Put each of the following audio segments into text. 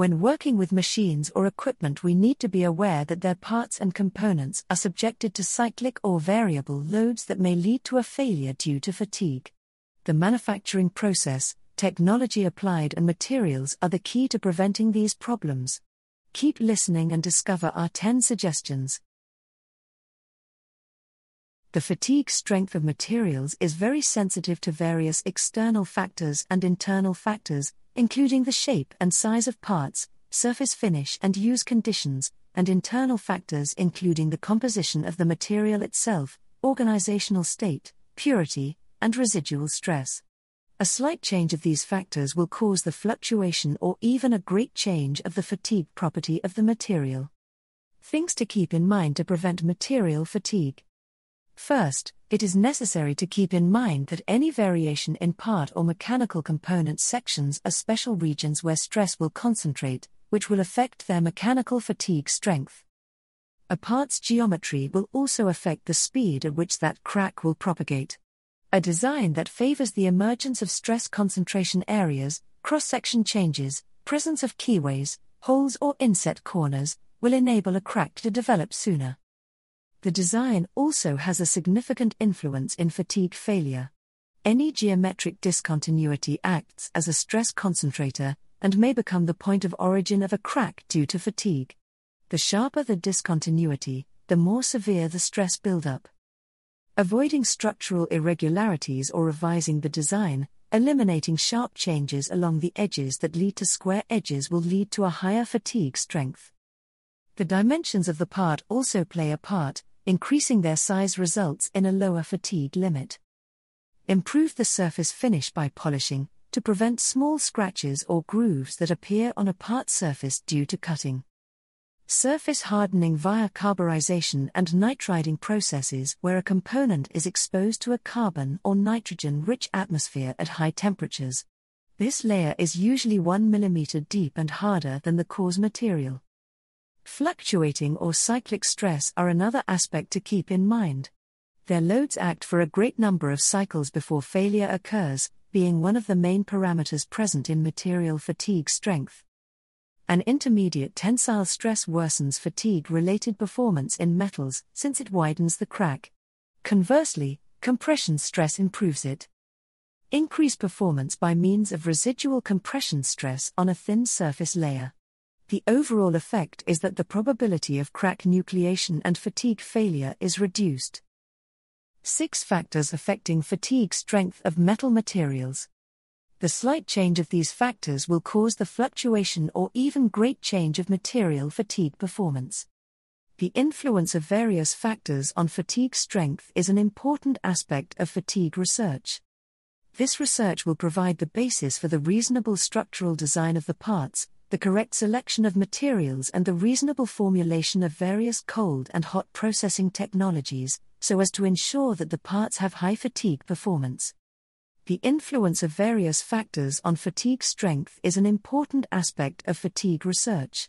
When working with machines or equipment, we need to be aware that their parts and components are subjected to cyclic or variable loads that may lead to a failure due to fatigue. The manufacturing process, technology applied, and materials are the key to preventing these problems. Keep listening and discover our 10 suggestions. The fatigue strength of materials is very sensitive to various external factors and internal factors, including the shape and size of parts, surface finish and use conditions, and internal factors including the composition of the material itself, organizational state, purity, and residual stress. A slight change of these factors will cause the fluctuation or even a great change of the fatigue property of the material. Things to keep in mind to prevent material fatigue. First, it is necessary to keep in mind that any variation in part or mechanical component sections are special regions where stress will concentrate, which will affect their mechanical fatigue strength. A part's geometry will also affect the speed at which that crack will propagate. A design that favors the emergence of stress concentration areas, cross section changes, presence of keyways, holes, or inset corners, will enable a crack to develop sooner the design also has a significant influence in fatigue failure. Any geometric discontinuity acts as a stress concentrator and may become the point of origin of a crack due to fatigue. The sharper the discontinuity, the more severe the stress buildup. Avoiding structural irregularities or revising the design, eliminating sharp changes along the edges that lead to square edges will lead to a higher fatigue strength. The dimensions of the part also play a part, increasing their size results in a lower fatigue limit. Improve the surface finish by polishing, to prevent small scratches or grooves that appear on a part surface due to cutting. Surface hardening via carburization and nitriding processes where a component is exposed to a carbon or nitrogen rich atmosphere at high temperatures. This layer is usually 1 mm deep and harder than the cause material. Fluctuating or cyclic stress are another aspect to keep in mind. Their loads act for a great number of cycles before failure occurs, being one of the main parameters present in material fatigue strength. An intermediate tensile stress worsens fatigue related performance in metals since it widens the crack. Conversely, compression stress improves it. Increase performance by means of residual compression stress on a thin surface layer. The overall effect is that the probability of crack nucleation and fatigue failure is reduced. 6 factors affecting fatigue strength of metal materials. The slight change of these factors will cause the fluctuation or even great change of material fatigue performance. The influence of various factors on fatigue strength is an important aspect of fatigue research. This research will provide the basis for the reasonable structural design of the parts, the correct selection of materials, and the reasonable formulation of various cold and hot processing technologies, so as to ensure that the parts have high fatigue performance. The influence of various factors on fatigue strength is an important aspect of fatigue research.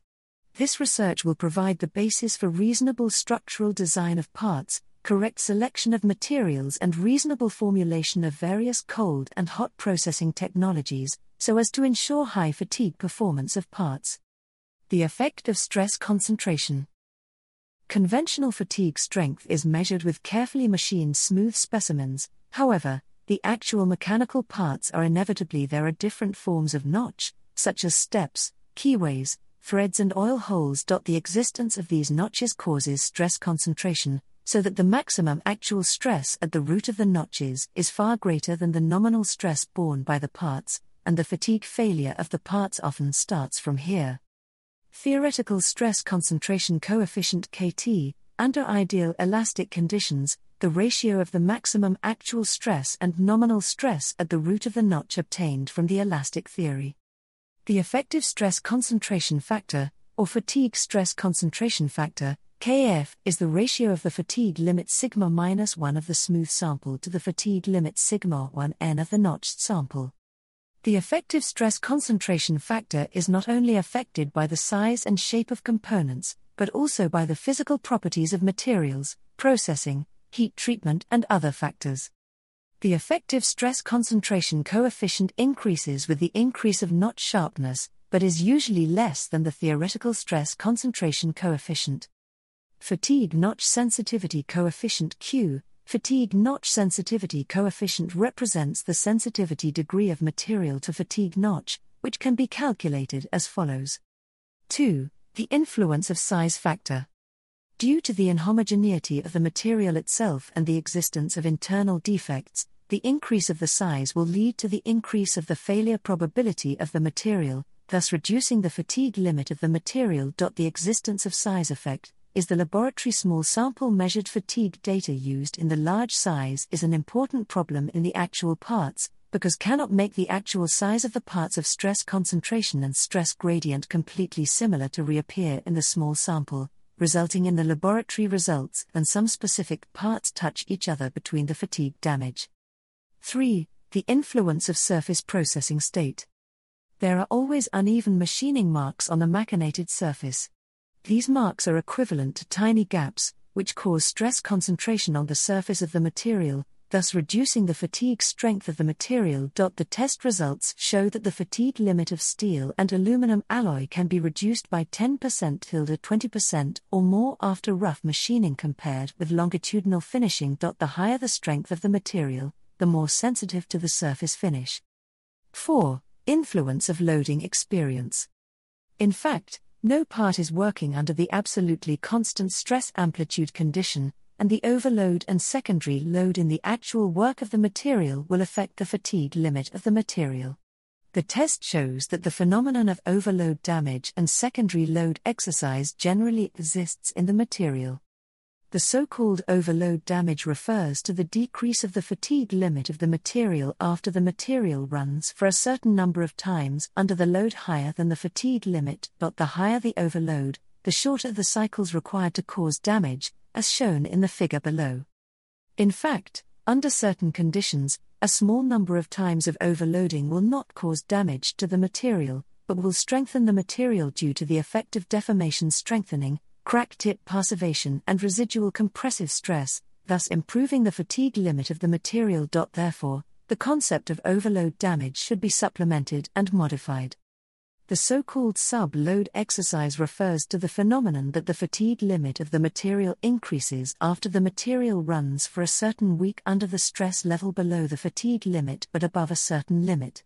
This research will provide the basis for reasonable structural design of parts, correct selection of materials, and reasonable formulation of various cold and hot processing technologies, so as to ensure high fatigue performance of parts. The effect of stress concentration. Conventional fatigue strength is measured with carefully machined smooth specimens, however, the actual mechanical parts are inevitably there are different forms of notch, such as steps, keyways, threads, and oil holes. The existence of these notches causes stress concentration, so that the maximum actual stress at the root of the notches is far greater than the nominal stress borne by the parts, and the fatigue failure of the parts often starts from here. Theoretical stress concentration coefficient KT, under ideal elastic conditions, the ratio of the maximum actual stress and nominal stress at the root of the notch obtained from the elastic theory. The effective stress concentration factor, or fatigue stress concentration factor, KF, is the ratio of the fatigue limit sigma minus 1 of the smooth sample to the fatigue limit sigma 1 n of the notched sample. The effective stress concentration factor is not only affected by the size and shape of components, but also by the physical properties of materials, processing, heat treatment, and other factors. The effective stress concentration coefficient increases with the increase of notch sharpness, but is usually less than the theoretical stress concentration coefficient. Fatigue notch sensitivity coefficient Q. Fatigue notch sensitivity coefficient represents the sensitivity degree of material to fatigue notch, which can be calculated as follows 2. The influence of size factor. Due to the inhomogeneity of the material itself and the existence of internal defects, the increase of the size will lead to the increase of the failure probability of the material, thus reducing the fatigue limit of the material. The existence of size effect is the laboratory small sample measured fatigue data used in the large size is an important problem in the actual parts, because cannot make the actual size of the parts of stress concentration and stress gradient completely similar to reappear in the small sample, resulting in the laboratory results and some specific parts touch each other between the fatigue damage. 3. The influence of surface processing state. There are always uneven machining marks on the machinated surface. These marks are equivalent to tiny gaps, which cause stress concentration on the surface of the material, thus reducing the fatigue strength of the material. The test results show that the fatigue limit of steel and aluminum alloy can be reduced by 10% till 20% or more after rough machining compared with longitudinal finishing. The higher the strength of the material, the more sensitive to the surface finish. 4. Influence of loading experience. In fact, no part is working under the absolutely constant stress amplitude condition, and the overload and secondary load in the actual work of the material will affect the fatigue limit of the material. The test shows that the phenomenon of overload damage and secondary load exercise generally exists in the material. The so called overload damage refers to the decrease of the fatigue limit of the material after the material runs for a certain number of times under the load higher than the fatigue limit. But the higher the overload, the shorter the cycles required to cause damage, as shown in the figure below. In fact, under certain conditions, a small number of times of overloading will not cause damage to the material, but will strengthen the material due to the effect of deformation strengthening, crack tip passivation, and residual compressive stress, thus improving the fatigue limit of the material. Therefore, the concept of overload damage should be supplemented and modified. The so called sub load exercise refers to the phenomenon that the fatigue limit of the material increases after the material runs for a certain week under the stress level below the fatigue limit but above a certain limit.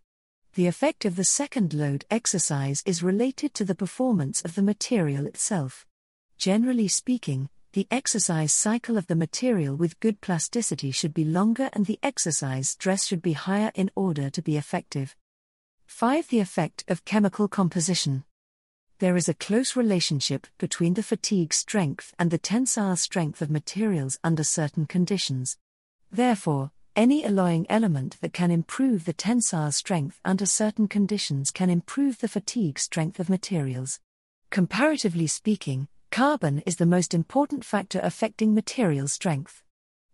The effect of the second load exercise is related to the performance of the material itself. Generally speaking, the exercise cycle of the material with good plasticity should be longer and the exercise stress should be higher in order to be effective. 5. The effect of chemical composition. There is a close relationship between the fatigue strength and the tensile strength of materials under certain conditions. Therefore, any alloying element that can improve the tensile strength under certain conditions can improve the fatigue strength of materials. Comparatively speaking, carbon is the most important factor affecting material strength.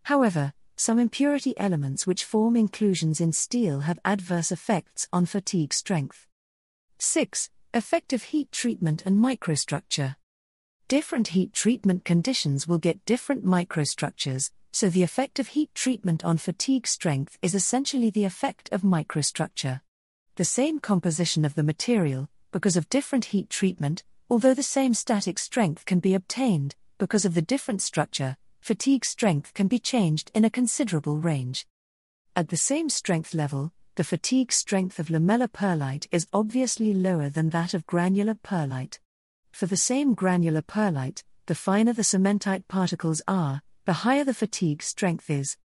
However, some impurity elements which form inclusions in steel have adverse effects on fatigue strength. 6. Effective heat treatment and microstructure. Different heat treatment conditions will get different microstructures, so the effect of heat treatment on fatigue strength is essentially the effect of microstructure. The same composition of the material, because of different heat treatment, although the same static strength can be obtained, because of the different structure, fatigue strength can be changed in a considerable range. At the same strength level, the fatigue strength of lamellar pearlite is obviously lower than that of granular pearlite. For the same granular pearlite, the finer the cementite particles are, the higher the fatigue strength is.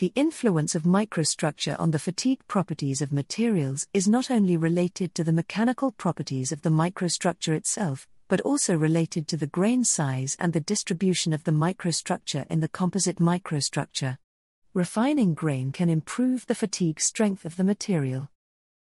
The influence of microstructure on the fatigue properties of materials is not only related to the mechanical properties of the microstructure itself, but also related to the grain size and the distribution of the microstructure in the composite microstructure. Refining grain can improve the fatigue strength of the material.